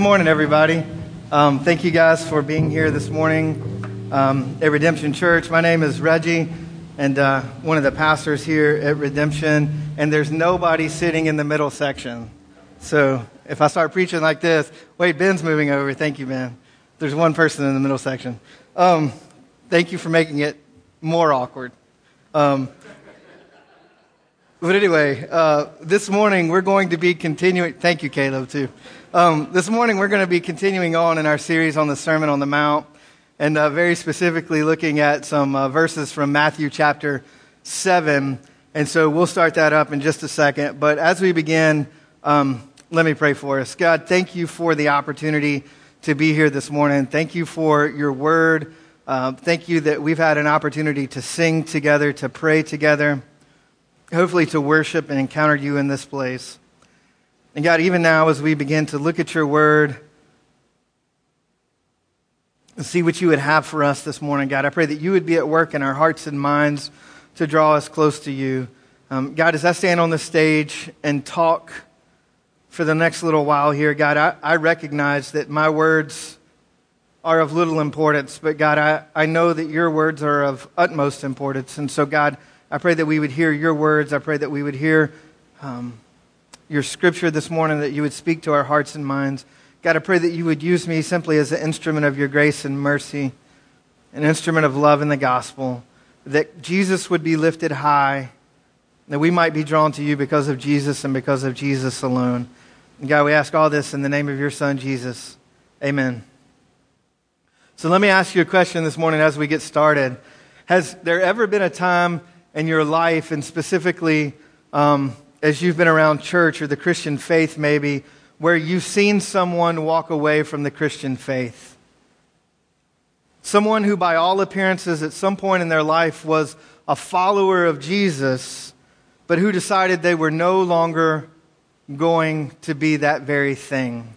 morning, everybody. Um, thank you guys for being here this morning um, at Redemption Church. My name is Reggie, and uh, one of the pastors here at Redemption. And there's nobody sitting in the middle section. So if I start preaching like this, wait, Ben's moving over. Thank you, Ben. There's one person in the middle section. Um, thank you for making it more awkward. Um, but anyway, uh, this morning we're going to be continuing. Thank you, Caleb, too. Um, this morning, we're going to be continuing on in our series on the Sermon on the Mount, and uh, very specifically looking at some uh, verses from Matthew chapter 7. And so we'll start that up in just a second. But as we begin, um, let me pray for us. God, thank you for the opportunity to be here this morning. Thank you for your word. Uh, thank you that we've had an opportunity to sing together, to pray together, hopefully to worship and encounter you in this place. And God, even now as we begin to look at your word and see what you would have for us this morning, God, I pray that you would be at work in our hearts and minds to draw us close to you. Um, God, as I stand on the stage and talk for the next little while here, God, I, I recognize that my words are of little importance, but God, I, I know that your words are of utmost importance. And so, God, I pray that we would hear your words. I pray that we would hear um, your scripture this morning, that you would speak to our hearts and minds. God, I pray that you would use me simply as an instrument of your grace and mercy, an instrument of love in the gospel, that Jesus would be lifted high, that we might be drawn to you because of Jesus and because of Jesus alone. And God, we ask all this in the name of your Son, Jesus. Amen. So let me ask you a question this morning as we get started. Has there ever been a time in your life, and specifically, um, as you've been around church or the Christian faith, maybe, where you've seen someone walk away from the Christian faith. Someone who, by all appearances, at some point in their life was a follower of Jesus, but who decided they were no longer going to be that very thing.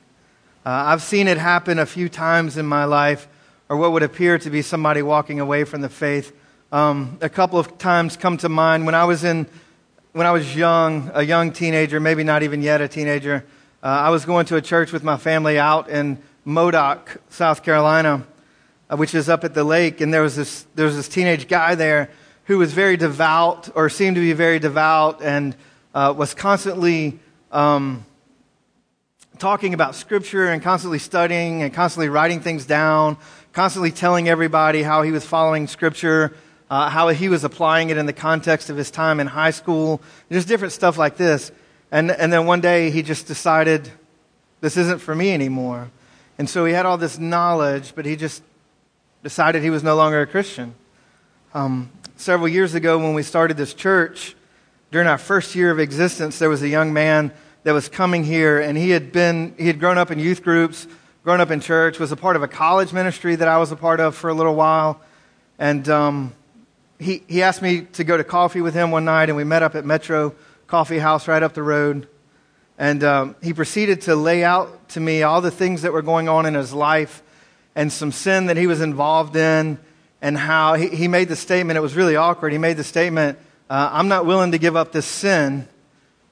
Uh, I've seen it happen a few times in my life, or what would appear to be somebody walking away from the faith. Um, a couple of times come to mind when I was in when I was young, a young teenager, maybe not even yet a teenager, uh, I was going to a church with my family out in Modoc, South Carolina, uh, which is up at the lake, and there was this there was this teenage guy there who was very devout, or seemed to be very devout, and uh, was constantly um, talking about Scripture and constantly studying and constantly writing things down, constantly telling everybody how he was following Scripture uh, how he was applying it in the context of his time in high school, just different stuff like this. And, and then one day he just decided, this isn't for me anymore. And so he had all this knowledge, but he just decided he was no longer a Christian. Um, several years ago, when we started this church, during our first year of existence, there was a young man that was coming here, and he had been he had grown up in youth groups, grown up in church, was a part of a college ministry that I was a part of for a little while, and um, he, he asked me to go to coffee with him one night, and we met up at Metro Coffee House right up the road. And um, he proceeded to lay out to me all the things that were going on in his life and some sin that he was involved in, and how he, he made the statement. It was really awkward. He made the statement, uh, I'm not willing to give up this sin.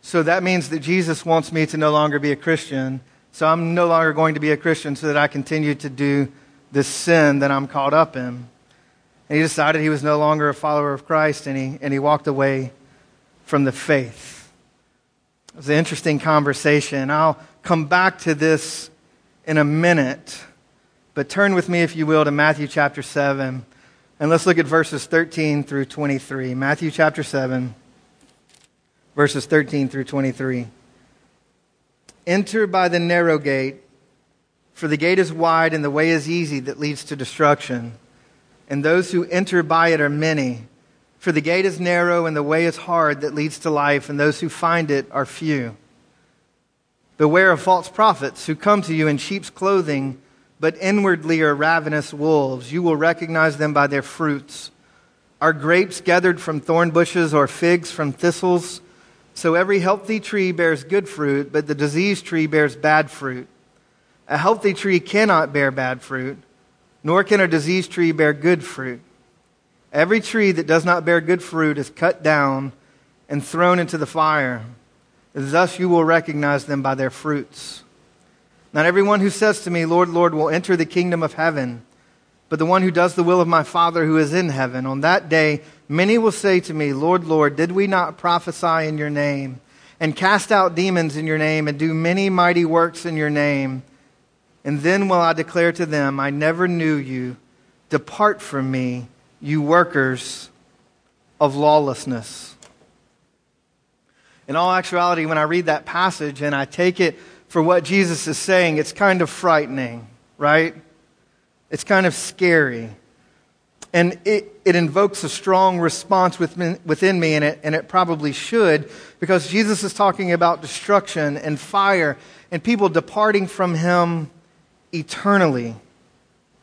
So that means that Jesus wants me to no longer be a Christian. So I'm no longer going to be a Christian so that I continue to do this sin that I'm caught up in. And he decided he was no longer a follower of Christ and he, and he walked away from the faith. It was an interesting conversation. I'll come back to this in a minute, but turn with me, if you will, to Matthew chapter 7. And let's look at verses 13 through 23. Matthew chapter 7, verses 13 through 23. Enter by the narrow gate, for the gate is wide and the way is easy that leads to destruction and those who enter by it are many. For the gate is narrow and the way is hard that leads to life, and those who find it are few. Beware of false prophets who come to you in sheep's clothing, but inwardly are ravenous wolves. You will recognize them by their fruits. Are grapes gathered from thorn bushes or figs from thistles? So every healthy tree bears good fruit, but the diseased tree bears bad fruit. A healthy tree cannot bear bad fruit nor can a diseased tree bear good fruit. Every tree that does not bear good fruit is cut down and thrown into the fire. Thus you will recognize them by their fruits. Not everyone who says to me, Lord, Lord, will enter the kingdom of heaven, but the one who does the will of my Father who is in heaven. On that day, many will say to me, Lord, Lord, did we not prophesy in your name, and cast out demons in your name, and do many mighty works in your name? And then will I declare to them, I never knew you. Depart from me, you workers of lawlessness. In all actuality, when I read that passage and I take it for what Jesus is saying, it's kind of frightening, right? It's kind of scary. And it, it invokes a strong response within, within me, and it, and it probably should, because Jesus is talking about destruction and fire and people departing from him eternally.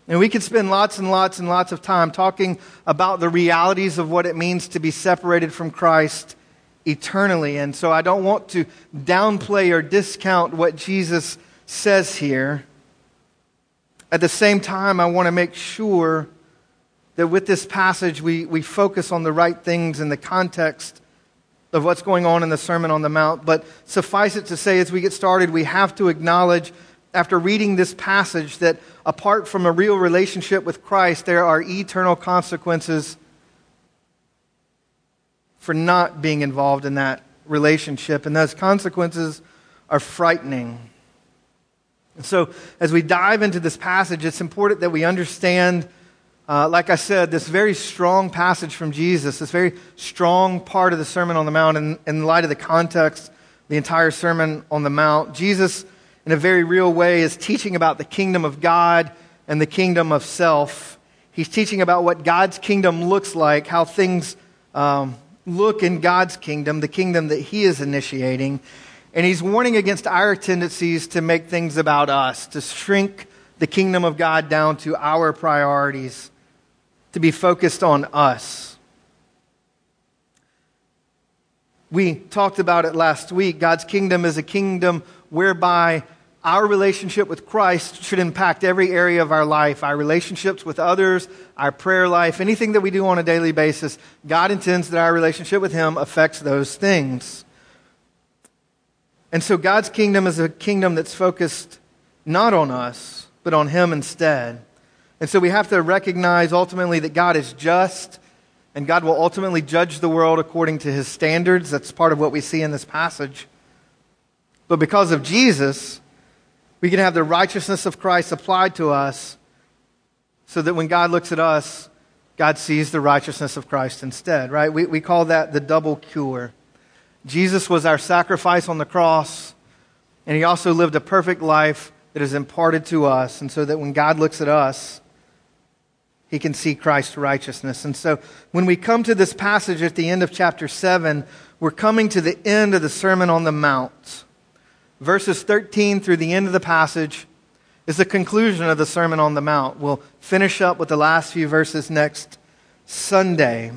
And we could spend lots and lots and lots of time talking about the realities of what it means to be separated from Christ eternally. And so I don't want to downplay or discount what Jesus says here. At the same time, I want to make sure that with this passage, we, we focus on the right things in the context of what's going on in the Sermon on the Mount. But suffice it to say, as we get started, we have to acknowledge, after reading this passage, that apart from a real relationship with Christ, there are eternal consequences for not being involved in that relationship. And those consequences are frightening. And so, as we dive into this passage, it's important that we understand, uh, like I said, this very strong passage from Jesus, this very strong part of the Sermon on the Mount, in, in light of the context, the entire Sermon on the Mount. Jesus, in a very real way, is teaching about the kingdom of God and the kingdom of self. He's teaching about what God's kingdom looks like, how things um, look in God's kingdom, the kingdom that He is initiating. And He's warning against our tendencies to make things about us, to shrink the kingdom of God down to our priorities, to be focused on us. We talked about it last week. God's kingdom is a kingdom whereby our relationship with Christ should impact every area of our life our relationships with others, our prayer life, anything that we do on a daily basis. God intends that our relationship with Him affects those things. And so God's kingdom is a kingdom that's focused not on us, but on Him instead. And so we have to recognize ultimately that God is just and God will ultimately judge the world according to His standards. That's part of what we see in this passage. But because of Jesus, we can have the righteousness of Christ applied to us so that when God looks at us, God sees the righteousness of Christ instead, right? We, we call that the double cure. Jesus was our sacrifice on the cross, and he also lived a perfect life that is imparted to us, and so that when God looks at us, he can see Christ's righteousness. And so when we come to this passage at the end of chapter 7, we're coming to the end of the Sermon on the Mount verses 13 through the end of the passage is the conclusion of the Sermon on the Mount. We'll finish up with the last few verses next Sunday.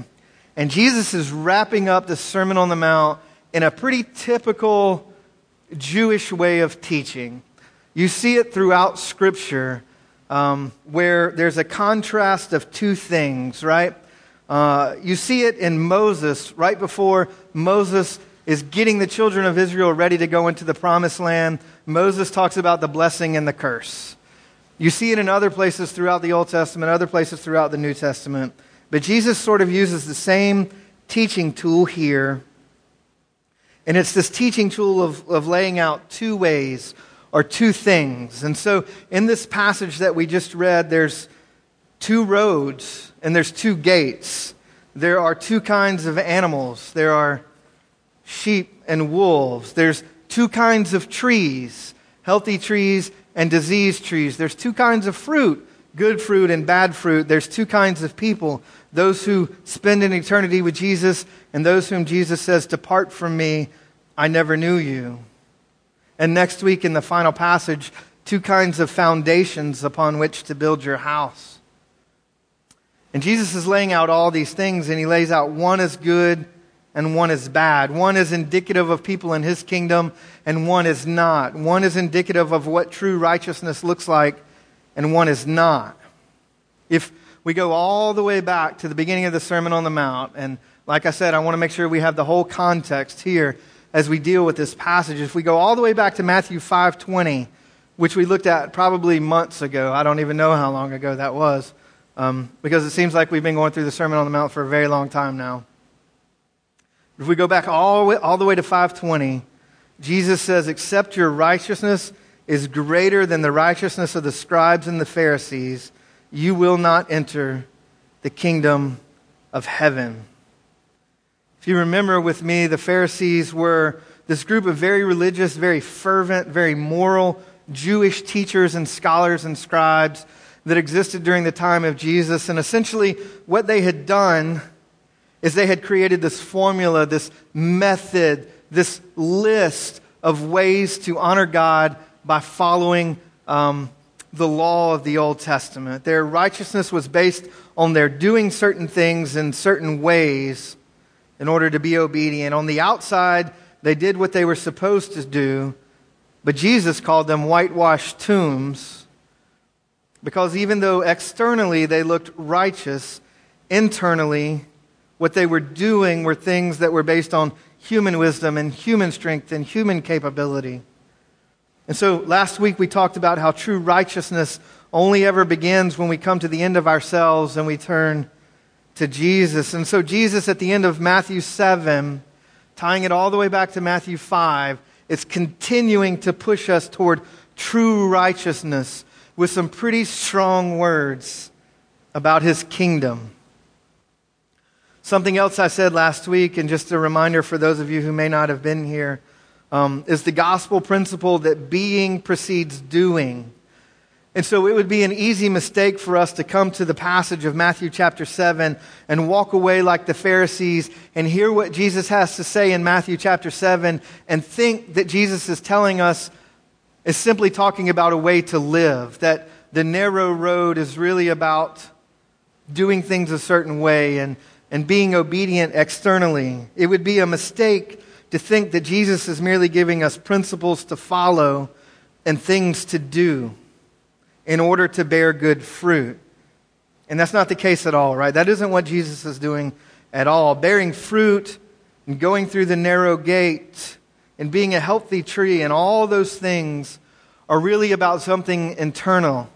And Jesus is wrapping up the Sermon on the Mount in a pretty typical Jewish way of teaching. You see it throughout Scripture um, where there's a contrast of two things, right? Uh, you see it in Moses, right before Moses is getting the children of Israel ready to go into the promised land. Moses talks about the blessing and the curse. You see it in other places throughout the Old Testament, other places throughout the New Testament. But Jesus sort of uses the same teaching tool here. And it's this teaching tool of, of laying out two ways or two things. And so in this passage that we just read, there's two roads and there's two gates. There are two kinds of animals. There are sheep and wolves. There's two kinds of trees healthy trees and diseased trees. There's two kinds of fruit good fruit and bad fruit. There's two kinds of people those who spend an eternity with Jesus and those whom Jesus says, Depart from me, I never knew you. And next week in the final passage, two kinds of foundations upon which to build your house. And Jesus is laying out all these things, and he lays out one is good and one is bad. One is indicative of people in his kingdom, and one is not. One is indicative of what true righteousness looks like, and one is not. If we go all the way back to the beginning of the Sermon on the Mount, and like I said, I want to make sure we have the whole context here as we deal with this passage. If we go all the way back to Matthew 5:20, which we looked at probably months ago. I don't even know how long ago that was, um, because it seems like we've been going through the Sermon on the Mount for a very long time now. If we go back all the way, all the way to 520, Jesus says, Except your righteousness is greater than the righteousness of the scribes and the Pharisees, you will not enter the kingdom of heaven. If you remember with me, the Pharisees were this group of very religious, very fervent, very moral Jewish teachers and scholars and scribes that existed during the time of Jesus. And essentially, what they had done is they had created this formula, this method, this list of ways to honor God by following um, the law of the Old Testament. Their righteousness was based on their doing certain things in certain ways in order to be obedient. On the outside, they did what they were supposed to do, but Jesus called them whitewashed tombs because even though externally they looked righteous, internally, what they were doing were things that were based on human wisdom and human strength and human capability. And so last week we talked about how true righteousness only ever begins when we come to the end of ourselves and we turn to Jesus. And so, Jesus, at the end of Matthew 7, tying it all the way back to Matthew 5, is continuing to push us toward true righteousness with some pretty strong words about his kingdom. Something else I said last week, and just a reminder for those of you who may not have been here, um, is the gospel principle that being precedes doing. And so it would be an easy mistake for us to come to the passage of Matthew chapter 7 and walk away like the Pharisees and hear what Jesus has to say in Matthew chapter 7 and think that Jesus is telling us is simply talking about a way to live, that the narrow road is really about doing things a certain way and, and being obedient externally. It would be a mistake to think that Jesus is merely giving us principles to follow and things to do in order to bear good fruit. And that's not the case at all, right? That isn't what Jesus is doing at all. Bearing fruit and going through the narrow gate and being a healthy tree and all those things are really about something internal.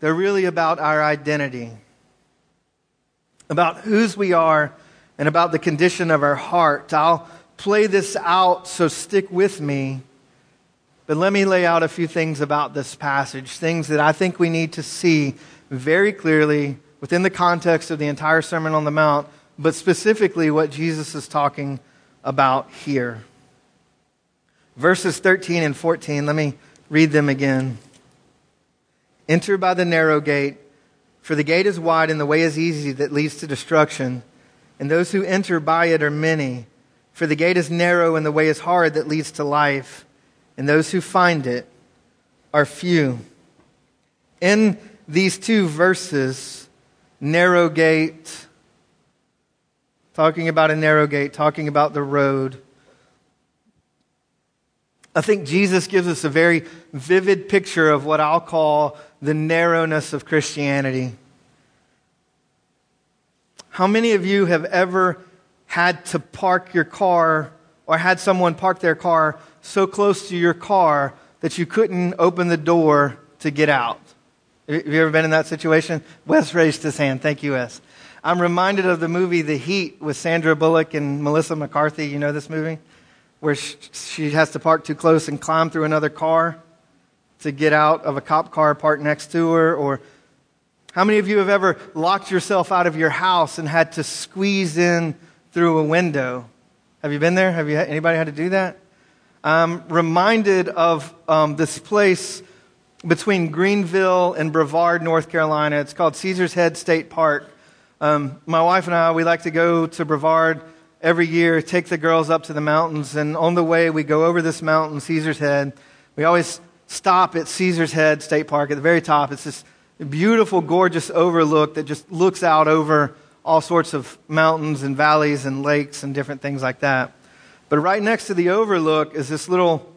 They're really about our identity, about whose we are, and about the condition of our heart. I'll play this out, so stick with me. But let me lay out a few things about this passage, things that I think we need to see very clearly within the context of the entire Sermon on the Mount, but specifically what Jesus is talking about here. Verses 13 and 14, let me read them again. Enter by the narrow gate, for the gate is wide and the way is easy that leads to destruction, and those who enter by it are many. For the gate is narrow and the way is hard that leads to life and those who find it are few. In these two verses, narrow gate, talking about a narrow gate, talking about the road, I think Jesus gives us a very vivid picture of what I'll call the narrowness of Christianity. How many of you have ever had to park your car or had someone park their car so close to your car that you couldn't open the door to get out. Have you ever been in that situation? Wes raised his hand. Thank you, Wes. I'm reminded of the movie The Heat with Sandra Bullock and Melissa McCarthy. You know this movie? Where she has to park too close and climb through another car to get out of a cop car parked next to her. Or how many of you have ever locked yourself out of your house and had to squeeze in through a window? Have you been there? Have you, anybody had to do that? I'm reminded of um, this place between Greenville and Brevard, North Carolina. It's called Caesar's Head State Park. Um, my wife and I, we like to go to Brevard every year, take the girls up to the mountains, and on the way, we go over this mountain, Caesar's Head. We always stop at Caesar's Head State Park at the very top. It's this beautiful, gorgeous overlook that just looks out over all sorts of mountains and valleys and lakes and different things like that. But right next to the overlook is this little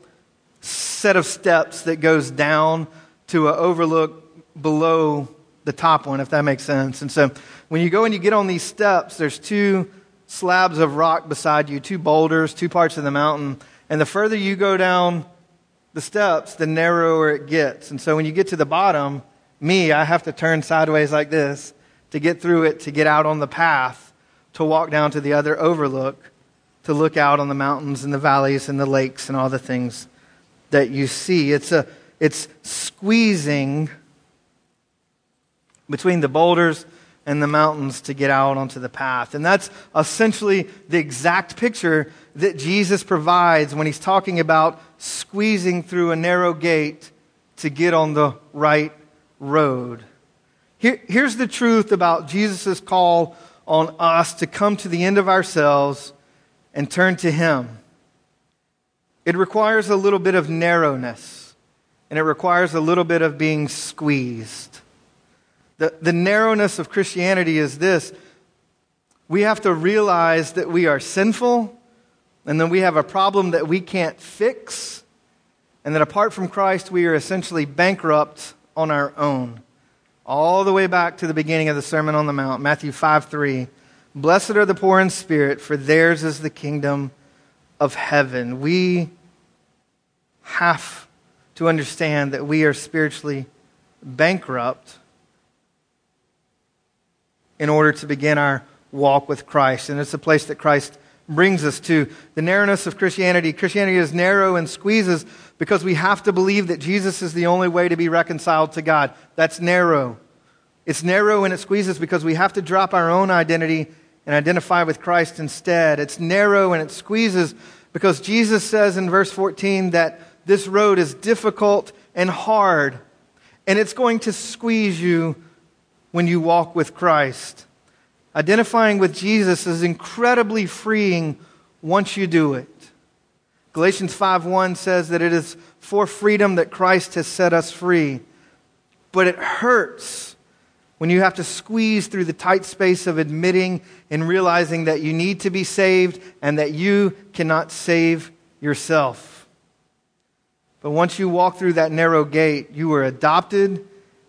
set of steps that goes down to an overlook below the top one, if that makes sense. And so when you go and you get on these steps, there's two slabs of rock beside you, two boulders, two parts of the mountain. And the further you go down the steps, the narrower it gets. And so when you get to the bottom, me, I have to turn sideways like this to get through it, to get out on the path, to walk down to the other overlook, to look out on the mountains and the valleys and the lakes and all the things that you see. It's, a, it's squeezing between the boulders and the mountains to get out onto the path. And that's essentially the exact picture that Jesus provides when he's talking about squeezing through a narrow gate to get on the right road. Here, here's the truth about Jesus' call on us to come to the end of ourselves and turn to him. It requires a little bit of narrowness, and it requires a little bit of being squeezed. The, the narrowness of Christianity is this we have to realize that we are sinful, and then we have a problem that we can't fix, and that apart from Christ, we are essentially bankrupt on our own. All the way back to the beginning of the Sermon on the Mount, Matthew 5 3. Blessed are the poor in spirit, for theirs is the kingdom of heaven. We have to understand that we are spiritually bankrupt in order to begin our walk with Christ. And it's a place that Christ brings us to. The narrowness of Christianity. Christianity is narrow and squeezes because we have to believe that Jesus is the only way to be reconciled to God. That's narrow. It's narrow and it squeezes because we have to drop our own identity and identify with Christ instead. It's narrow and it squeezes because Jesus says in verse 14 that this road is difficult and hard, and it's going to squeeze you when you walk with Christ. Identifying with Jesus is incredibly freeing once you do it. Galatians 5:1 says that it is for freedom that Christ has set us free. But it hurts when you have to squeeze through the tight space of admitting and realizing that you need to be saved and that you cannot save yourself. But once you walk through that narrow gate, you are adopted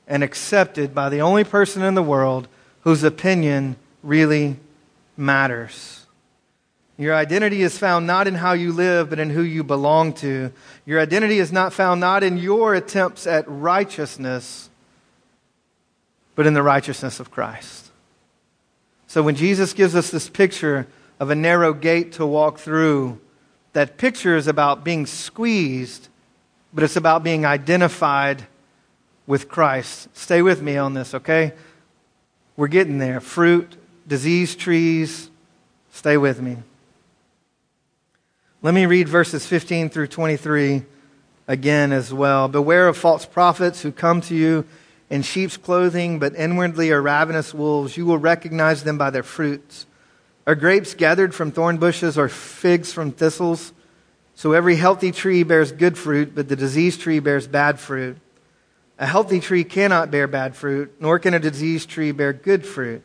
and accepted by the only person in the world whose opinion really matters. Your identity is found not in how you live, but in who you belong to. Your identity is not found not in your attempts at righteousness, but in the righteousness of Christ. So when Jesus gives us this picture of a narrow gate to walk through, that picture is about being squeezed, but it's about being identified with Christ. Stay with me on this, okay? We're getting there. Fruit, disease trees. Stay with me. Let me read verses 15 through 23 again as well. Beware of false prophets who come to you in sheep's clothing, but inwardly are ravenous wolves. You will recognize them by their fruits. Are grapes gathered from thorn bushes or figs from thistles? So every healthy tree bears good fruit, but the diseased tree bears bad fruit. A healthy tree cannot bear bad fruit, nor can a diseased tree bear good fruit.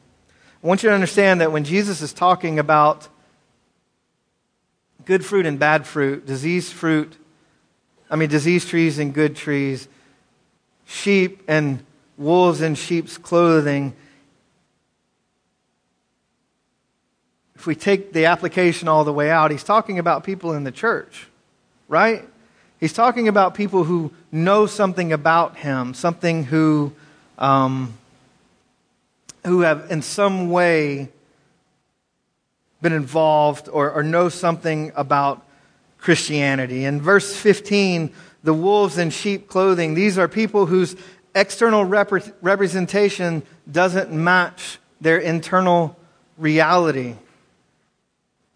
I want you to understand that when Jesus is talking about good fruit and bad fruit, diseased fruit, I mean, diseased trees and good trees, sheep and wolves in sheep's clothing, if we take the application all the way out, he's talking about people in the church, right? He's talking about people who know something about him, something who, um, who have in some way been involved or, or know something about Christianity. In verse 15, the wolves in sheep clothing, these are people whose external rep- representation doesn't match their internal reality.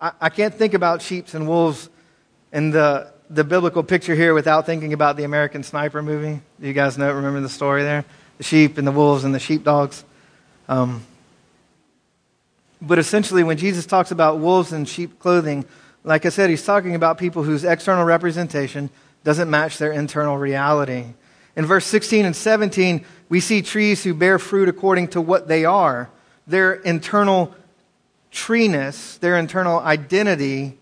I, I can't think about sheep and wolves in the the biblical picture here without thinking about the American Sniper movie. You guys know? Remember the story there? The sheep and the wolves and the sheepdogs. Um, but essentially, when Jesus talks about wolves in sheep clothing, like I said, he's talking about people whose external representation doesn't match their internal reality. In verse 16 and 17, we see trees who bear fruit according to what they are. Their internal treeness, their internal identity,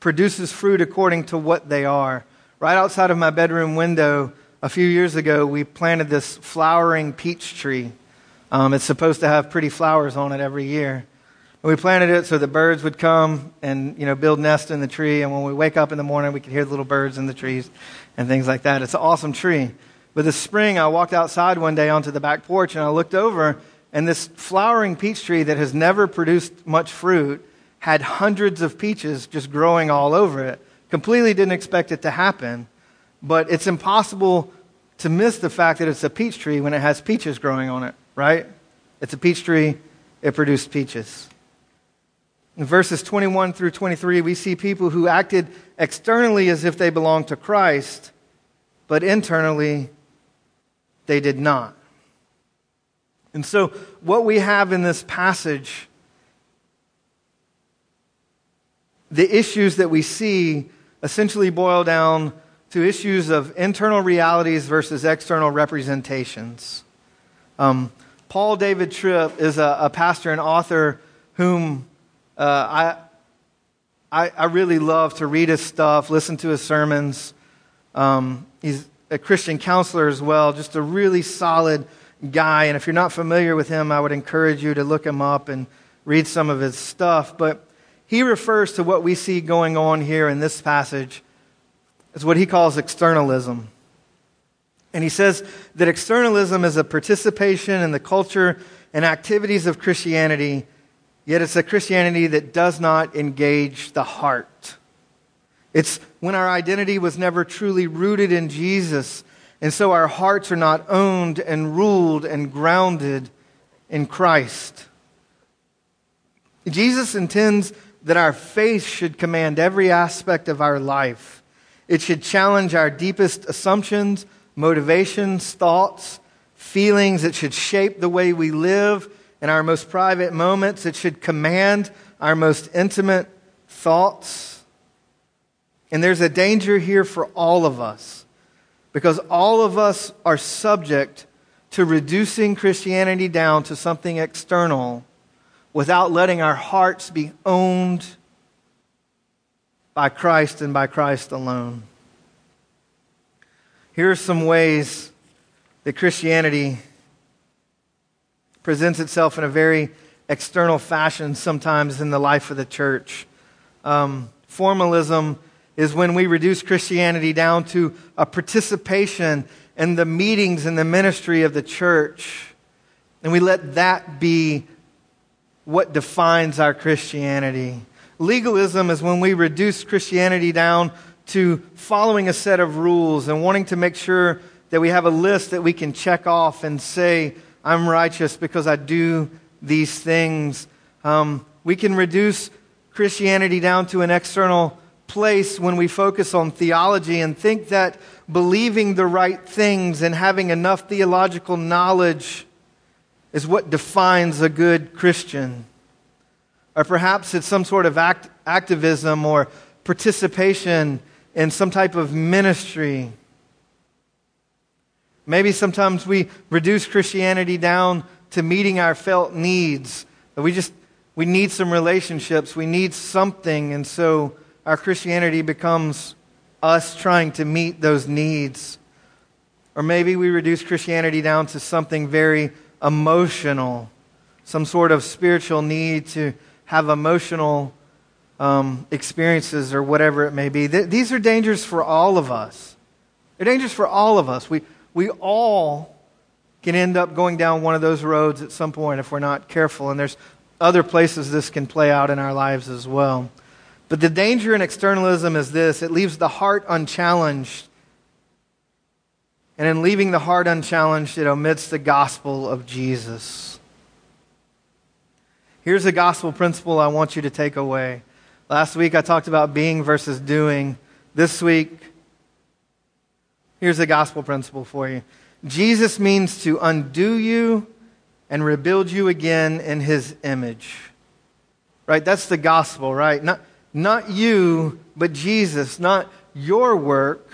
produces fruit according to what they are. Right outside of my bedroom window, a few years ago, we planted this flowering peach tree. Um, it's supposed to have pretty flowers on it every year. And we planted it so the birds would come and you know build nests in the tree. And when we wake up in the morning, we could hear the little birds in the trees and things like that. It's an awesome tree. But this spring, I walked outside one day onto the back porch and I looked over, and this flowering peach tree that has never produced much fruit had hundreds of peaches just growing all over it. Completely didn't expect it to happen. But it's impossible to miss the fact that it's a peach tree when it has peaches growing on it, right? It's a peach tree, it produced peaches. In verses 21 through 23, we see people who acted externally as if they belonged to Christ, but internally they did not. And so, what we have in this passage, the issues that we see essentially boil down to issues of internal realities versus external representations. Um, Paul David Tripp is a, a, pastor and author whom uh, I, I, I, really love to read his stuff, listen to his sermons. Um, he's a Christian counselor as well, just a really solid guy. And if you're not familiar with him, I would encourage you to look him up and read some of his stuff. But he refers to what we see going on here in this passage as what he calls externalism. And he says that externalism is a participation in the culture and activities of Christianity, yet it's a Christianity that does not engage the heart. It's when our identity was never truly rooted in Jesus, and so our hearts are not owned and ruled and grounded in Christ. Jesus intends that our faith should command every aspect of our life. It should challenge our deepest assumptions, motivations, thoughts, feelings. It should shape the way we live in our most private moments. It should command our most intimate thoughts. And there's a danger here for all of us because all of us are subject to reducing Christianity down to something external without letting our hearts be owned by Christ and by Christ alone. Here are some ways that Christianity presents itself in a very external fashion sometimes in the life of the church. Um, formalism is when we reduce Christianity down to a participation in the meetings and the ministry of the church. And we let that be what defines our Christianity. Legalism is when we reduce Christianity down to following a set of rules and wanting to make sure that we have a list that we can check off and say, I'm righteous because I do these things. Um, we can reduce Christianity down to an external place when we focus on theology and think that believing the right things and having enough theological knowledge is what defines a good Christian. Or perhaps it's some sort of act, activism or participation in some type of ministry. Maybe sometimes we reduce Christianity down to meeting our felt needs. We just we need some relationships, we need something, and so our Christianity becomes us trying to meet those needs. Or maybe we reduce Christianity down to something very emotional, some sort of spiritual need to have emotional um, experiences or whatever it may be. Th- these are dangers for all of us. They're dangers for all of us. We, we all can end up going down one of those roads at some point if we're not careful. And there's other places this can play out in our lives as well. But the danger in externalism is this it leaves the heart unchallenged. And in leaving the heart unchallenged, it omits the gospel of Jesus. Here's a gospel principle I want you to take away. Last week I talked about being versus doing. This week, here's a gospel principle for you Jesus means to undo you and rebuild you again in his image. Right? That's the gospel, right? Not not you, but Jesus, not your work,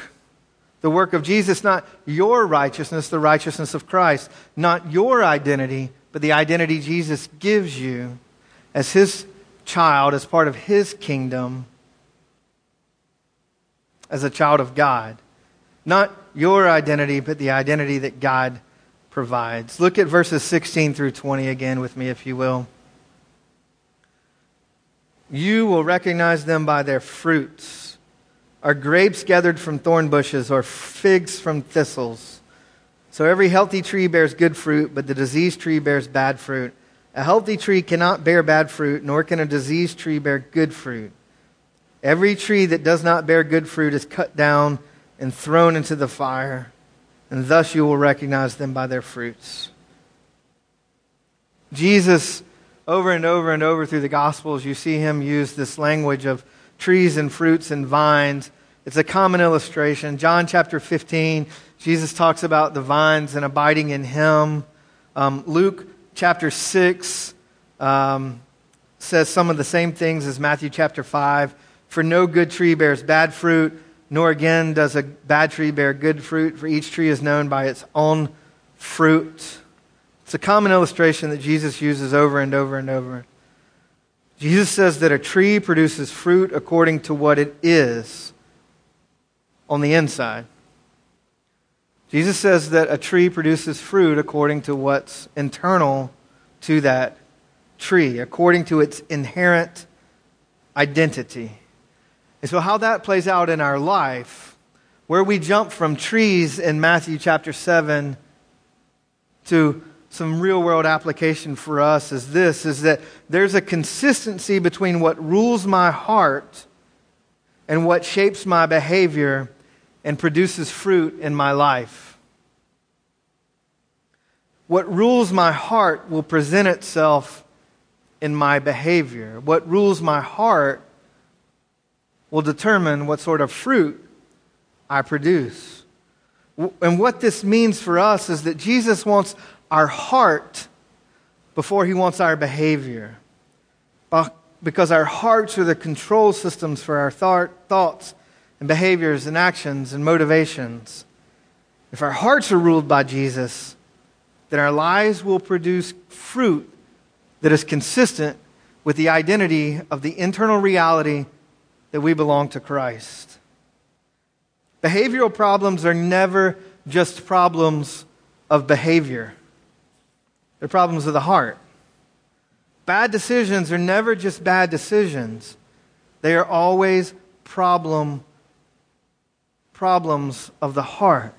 The work of Jesus, not your righteousness, the righteousness of Christ. Not your identity, but the identity Jesus gives you as his child, as part of his kingdom, as a child of God. Not your identity, but the identity that God provides. Look at verses 16 through 20 again with me, if you will. You will recognize them by their fruits. Are grapes gathered from thorn bushes or figs from thistles? So every healthy tree bears good fruit, but the diseased tree bears bad fruit. A healthy tree cannot bear bad fruit, nor can a diseased tree bear good fruit. Every tree that does not bear good fruit is cut down and thrown into the fire, and thus you will recognize them by their fruits. Jesus, over and over and over through the Gospels, you see him use this language of trees and fruits and vines. It's a common illustration. John chapter 15, Jesus talks about the vines and abiding in him. Um, Luke chapter 6 um, says some of the same things as Matthew chapter 5. For no good tree bears bad fruit, nor again does a bad tree bear good fruit, for each tree is known by its own fruit. It's a common illustration that Jesus uses over and over and over. Jesus says that a tree produces fruit according to what it is on the inside. Jesus says that a tree produces fruit according to what's internal to that tree, according to its inherent identity. And so, how that plays out in our life, where we jump from trees in Matthew chapter 7 to some real world application for us is this is that there's a consistency between what rules my heart and what shapes my behavior and produces fruit in my life. What rules my heart will present itself in my behavior. What rules my heart will determine what sort of fruit I produce. And what this means for us is that Jesus wants our heart before he wants our behavior. Because our hearts are the control systems for our thoughts and behaviors and actions and motivations. If our hearts are ruled by Jesus, then our lives will produce fruit that is consistent with the identity of the internal reality that we belong to Christ. Behavioral problems are never just problems of behavior, they're problems of the heart. Bad decisions are never just bad decisions, they are always problem, problems of the heart.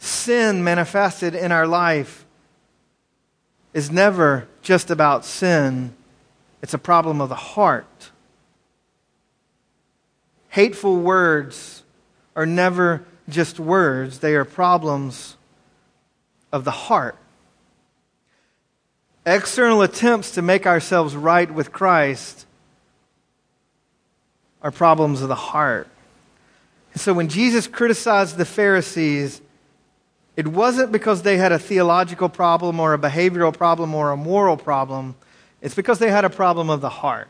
Sin manifested in our life is never just about sin, it's a problem of the heart. Hateful words are never just words, they are problems of the heart. External attempts to make ourselves right with Christ are problems of the heart. And so when Jesus criticized the Pharisees, it wasn't because they had a theological problem or a behavioral problem or a moral problem. It's because they had a problem of the heart.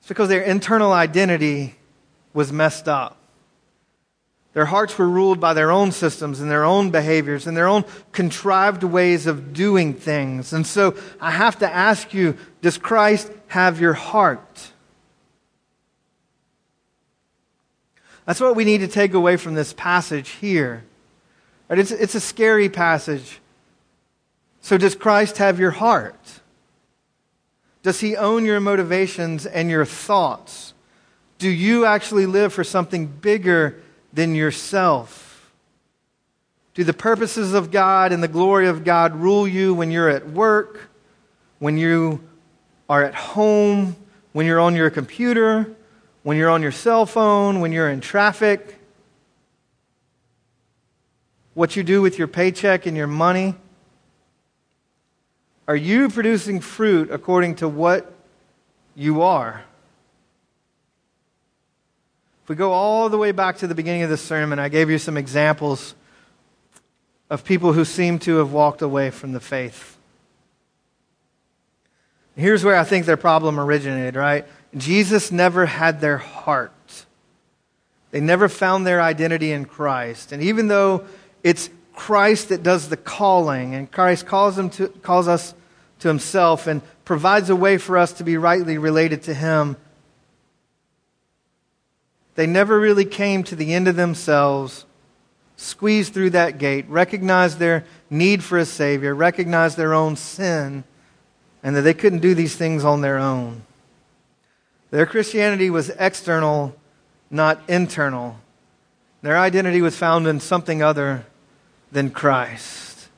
It's because their internal identity was messed up. Their hearts were ruled by their own systems and their own behaviors and their own contrived ways of doing things. And so I have to ask you does Christ have your heart? That's what we need to take away from this passage here. Right? It's, it's a scary passage. So, does Christ have your heart? Does he own your motivations and your thoughts? Do you actually live for something bigger than yourself? Do the purposes of God and the glory of God rule you when you're at work, when you are at home, when you're on your computer, when you're on your cell phone, when you're in traffic? What you do with your paycheck and your money? Are you producing fruit according to what you are? If we go all the way back to the beginning of the sermon, I gave you some examples of people who seem to have walked away from the faith. Here's where I think their problem originated, right? Jesus never had their heart. They never found their identity in Christ. And even though it's Christ that does the calling, and Christ calls, to, calls us to himself and provides a way for us to be rightly related to him, they never really came to the end of themselves, squeezed through that gate, recognized their need for a Savior, recognized their own sin, and that they couldn't do these things on their own. Their Christianity was external, not internal. Their identity was found in something other than Christ.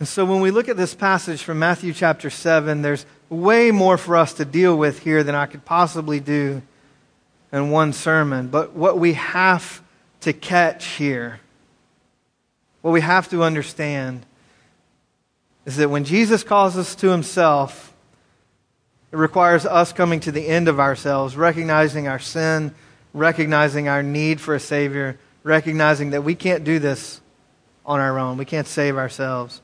And so when we look at this passage from Matthew chapter 7, there's way more for us to deal with here than I could possibly do in one sermon. But what we have to catch here, what we have to understand, is that when Jesus calls us to himself, it requires us coming to the end of ourselves, recognizing our sin, recognizing our need for a Savior, recognizing that we can't do this on our own. We can't save ourselves.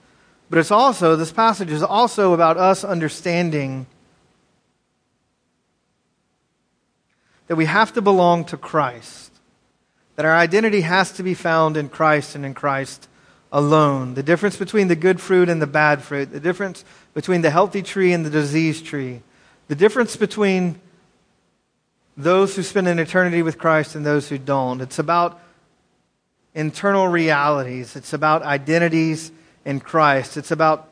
But it's also, this passage is also about us understanding that we have to belong to Christ, that our identity has to be found in Christ and in Christ alone. The difference between the good fruit and the bad fruit, the difference between the healthy tree and the diseased tree, the difference between those who spend an eternity with Christ and those who don't. It's about internal realities, it's about identities in Christ, it's about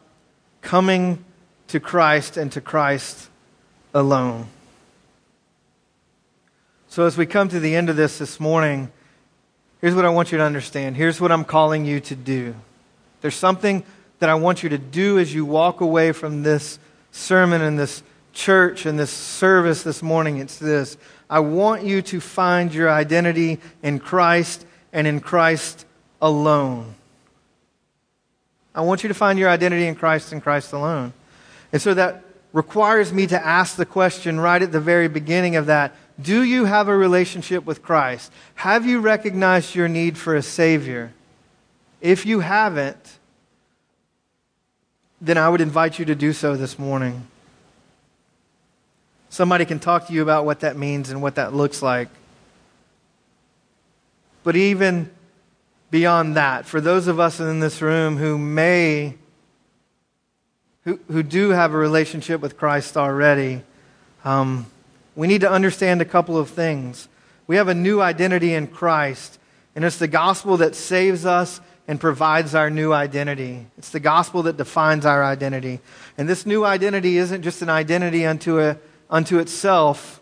coming to Christ and to Christ alone. So, as we come to the end of this this morning, here's what I want you to understand. Here's what I'm calling you to do. There's something that I want you to do as you walk away from this sermon and this church and this service this morning. It's this I want you to find your identity in Christ and in Christ alone. I want you to find your identity in Christ and Christ alone. And so that requires me to ask the question right at the very beginning of that do you have a relationship with Christ? Have you recognized your need for a Savior? If you haven't, then I would invite you to do so this morning. Somebody can talk to you about what that means and what that looks like. But even beyond that, for those of us in this room who may, who, who do have a relationship with Christ already, um, we need to understand a couple of things. We have a new identity in Christ, and it's the gospel that saves us and provides our new identity. It's the gospel that defines our identity. And this new identity isn't just an identity unto, a, unto itself.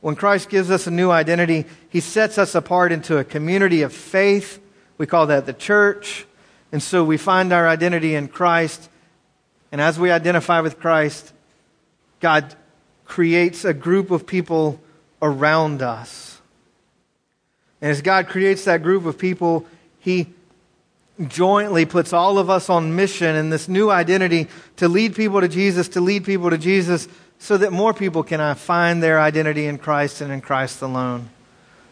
When Christ gives us a new identity, he sets us apart into a community of faith. We call that the church. And so we find our identity in Christ. And as we identify with Christ, God creates a group of people around us. And as God creates that group of people, He jointly puts all of us on mission in this new identity to lead people to Jesus, to lead people to Jesus, so that more people can uh, find their identity in Christ and in Christ alone.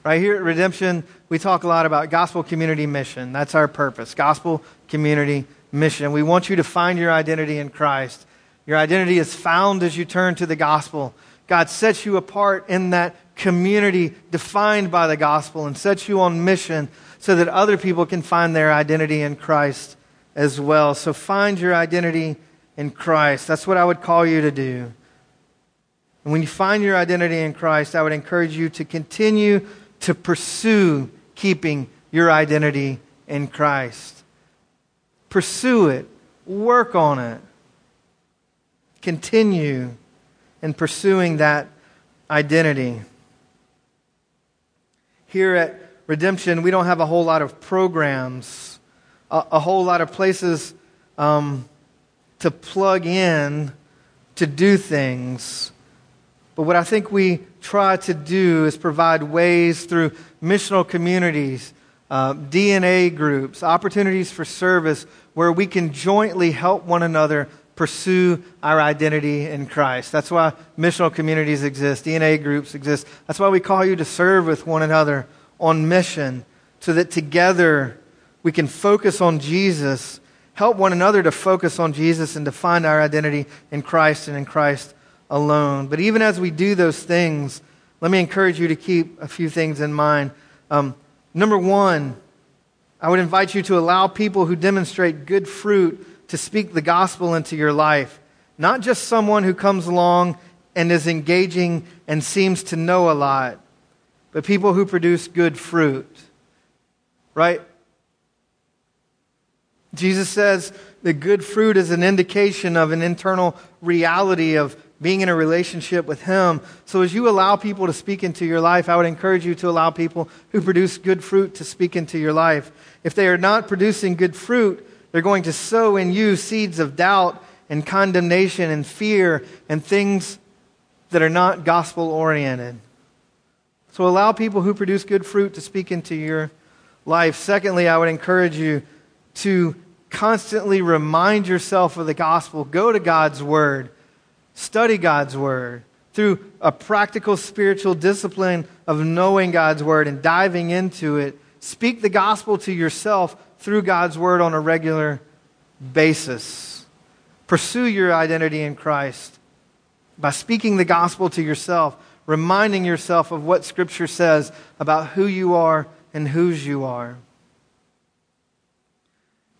Right here at Redemption, we talk a lot about gospel community mission. That's our purpose gospel community mission. We want you to find your identity in Christ. Your identity is found as you turn to the gospel. God sets you apart in that community defined by the gospel and sets you on mission so that other people can find their identity in Christ as well. So find your identity in Christ. That's what I would call you to do. And when you find your identity in Christ, I would encourage you to continue to pursue keeping your identity in Christ. Pursue it, work on it continue in pursuing that identity. Here at Redemption, we don't have a whole lot of programs, a, a whole lot of places um, to plug in to do things. But what I think we try to do is provide ways through missional communities, uh, DNA groups, opportunities for service where we can jointly help one another pursue our identity in Christ. That's why missional communities exist, DNA groups exist. That's why we call you to serve with one another on mission so that together we can focus on Jesus, help one another to focus on Jesus and to find our identity in Christ and in Christ alone. But even as we do those things, let me encourage you to keep a few things in mind. Um, number one, I would invite you to allow people who demonstrate good fruit to speak the gospel into your life, not just someone who comes along and is engaging and seems to know a lot, but people who produce good fruit. Right? Jesus says that good fruit is an indication of an internal reality of being in a relationship with Him. So, as you allow people to speak into your life, I would encourage you to allow people who produce good fruit to speak into your life. If they are not producing good fruit, they're going to sow in you seeds of doubt and condemnation and fear and things that are not gospel oriented. So, allow people who produce good fruit to speak into your life. Secondly, I would encourage you to constantly remind yourself of the gospel. Go to God's Word, study God's Word through a practical spiritual discipline of knowing God's Word and diving into it. Speak the gospel to yourself through God's Word on a regular basis. Pursue your identity in Christ by speaking the gospel to yourself, reminding yourself of what Scripture says about who you are and whose you are.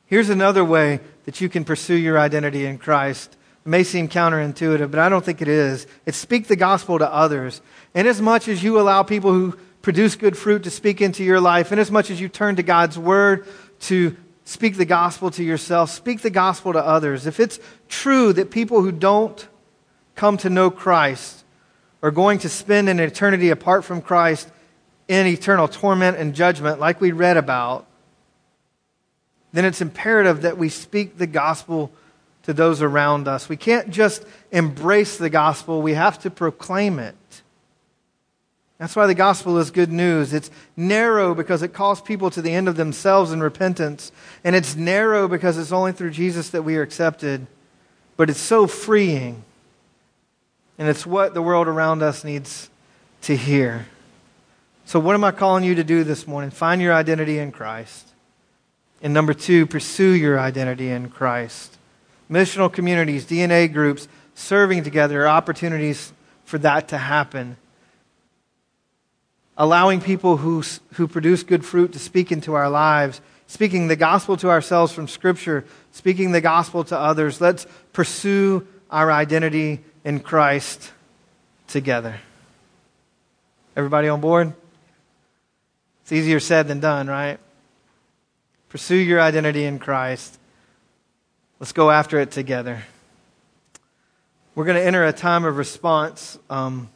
Here's another way that you can pursue your identity in Christ. It may seem counterintuitive, but I don't think it is. It's speak the gospel to others. And as much as you allow people who produce good fruit to speak into your life, and as much as you turn to God's word to speak the gospel to yourself, speak the gospel to others. If it's true that people who don't come to know Christ are going to spend an eternity apart from Christ in eternal torment and judgment, like we read about, then it's imperative that we speak the gospel to those around us. We can't just embrace the gospel, we have to proclaim it. That's why the gospel is good news. It's narrow because it calls people to the end of themselves in repentance. And it's narrow because it's only through Jesus that we are accepted. But it's so freeing. And it's what the world around us needs to hear. So, what am I calling you to do this morning? Find your identity in Christ. And number two, pursue your identity in Christ. Missional communities, DNA groups, serving together, opportunities for that to happen. Allowing people who, who produce good fruit to speak into our lives, speaking the gospel to ourselves from Scripture, speaking the gospel to others. Let's pursue our identity in Christ together. Everybody on board? It's easier said than done, right? Pursue your identity in Christ. Let's go after it together. We're going to enter a time of response um,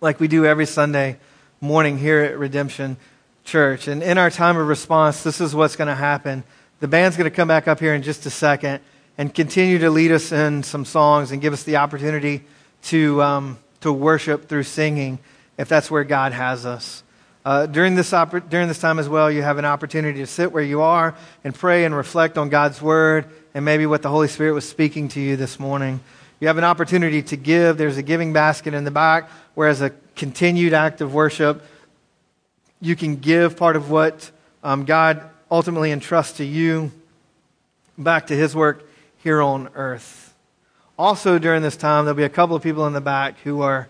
like we do every Sunday morning here at Redemption Church. And in our time of response, this is what's going to happen. The band's going to come back up here in just a second and continue to lead us in some songs and give us the opportunity to, um, to worship through singing if that's where God has us. Uh, during, this during this time as well, you have an opportunity to sit where you are and pray and reflect on God's word and maybe what the Holy Spirit was speaking to you this morning. You have an opportunity to give. There's a giving basket in the back, where as a continued act of worship, you can give part of what um, God ultimately entrusts to you back to His work here on earth. Also, during this time, there'll be a couple of people in the back who are,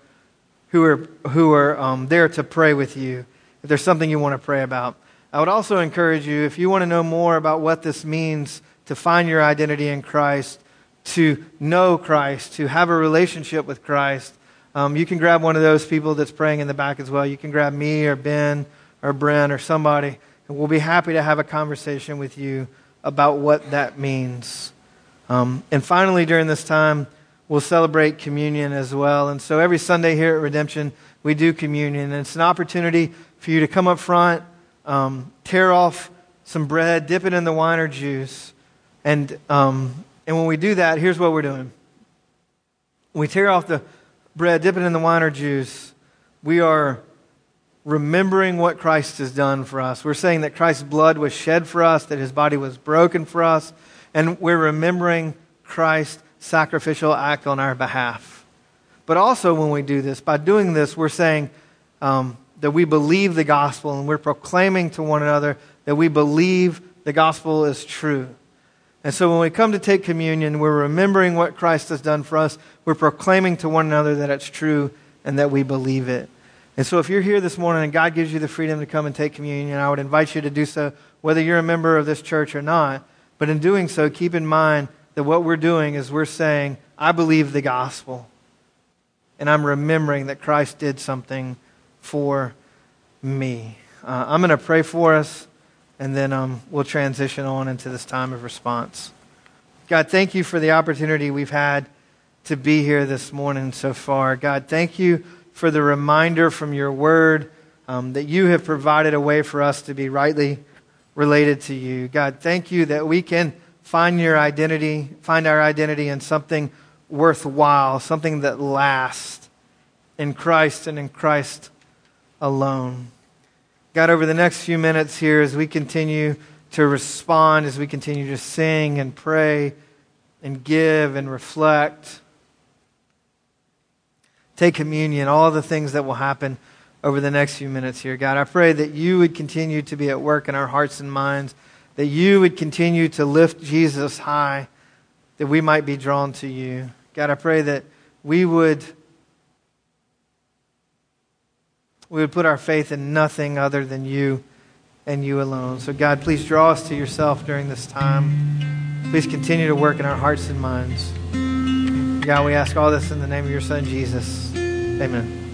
who are, who are um, there to pray with you if there's something you want to pray about. I would also encourage you, if you want to know more about what this means to find your identity in Christ, to know Christ, to have a relationship with Christ, um, you can grab one of those people that's praying in the back as well. You can grab me or Ben or Brent or somebody, and we'll be happy to have a conversation with you about what that means. Um, and finally, during this time, we'll celebrate communion as well. And so every Sunday here at Redemption, we do communion. And it's an opportunity for you to come up front, um, tear off some bread, dip it in the wine or juice. And, um, and when we do that, here's what we're doing. We tear off the bread, dip it in the wine or juice, we are remembering what Christ has done for us. We're saying that Christ's blood was shed for us, that his body was broken for us, and we're remembering Christ's sacrificial act on our behalf. But also, when we do this, by doing this, we're saying, um, that we believe the gospel and we're proclaiming to one another that we believe the gospel is true. And so when we come to take communion, we're remembering what Christ has done for us. We're proclaiming to one another that it's true and that we believe it. And so, if you're here this morning and God gives you the freedom to come and take communion, I would invite you to do so, whether you're a member of this church or not. But in doing so, keep in mind that what we're doing is we're saying, I believe the gospel. And I'm remembering that Christ did something for me. Uh, I'm going to pray for us, and then um, we'll transition on into this time of response. God, thank you for the opportunity we've had to be here this morning so far. God, thank you for the reminder from your word um, that you have provided a way for us to be rightly related to you. God, thank you that we can find your identity, find our identity in something worthwhile, something that lasts in Christ and in Christ alone. God, over the next few minutes here, as we continue to respond, as we continue to sing and pray and give and reflect, take communion, all the things that will happen over the next few minutes here. God, I pray that you would continue to be at work in our hearts and minds, that you would continue to lift Jesus high, that we might be drawn to you. God, I pray that we would We would put our faith in nothing other than you and you alone. So, God, please draw us to yourself during this time. Please continue to work in our hearts and minds. God, we ask all this in the name of your Son, Jesus. Amen.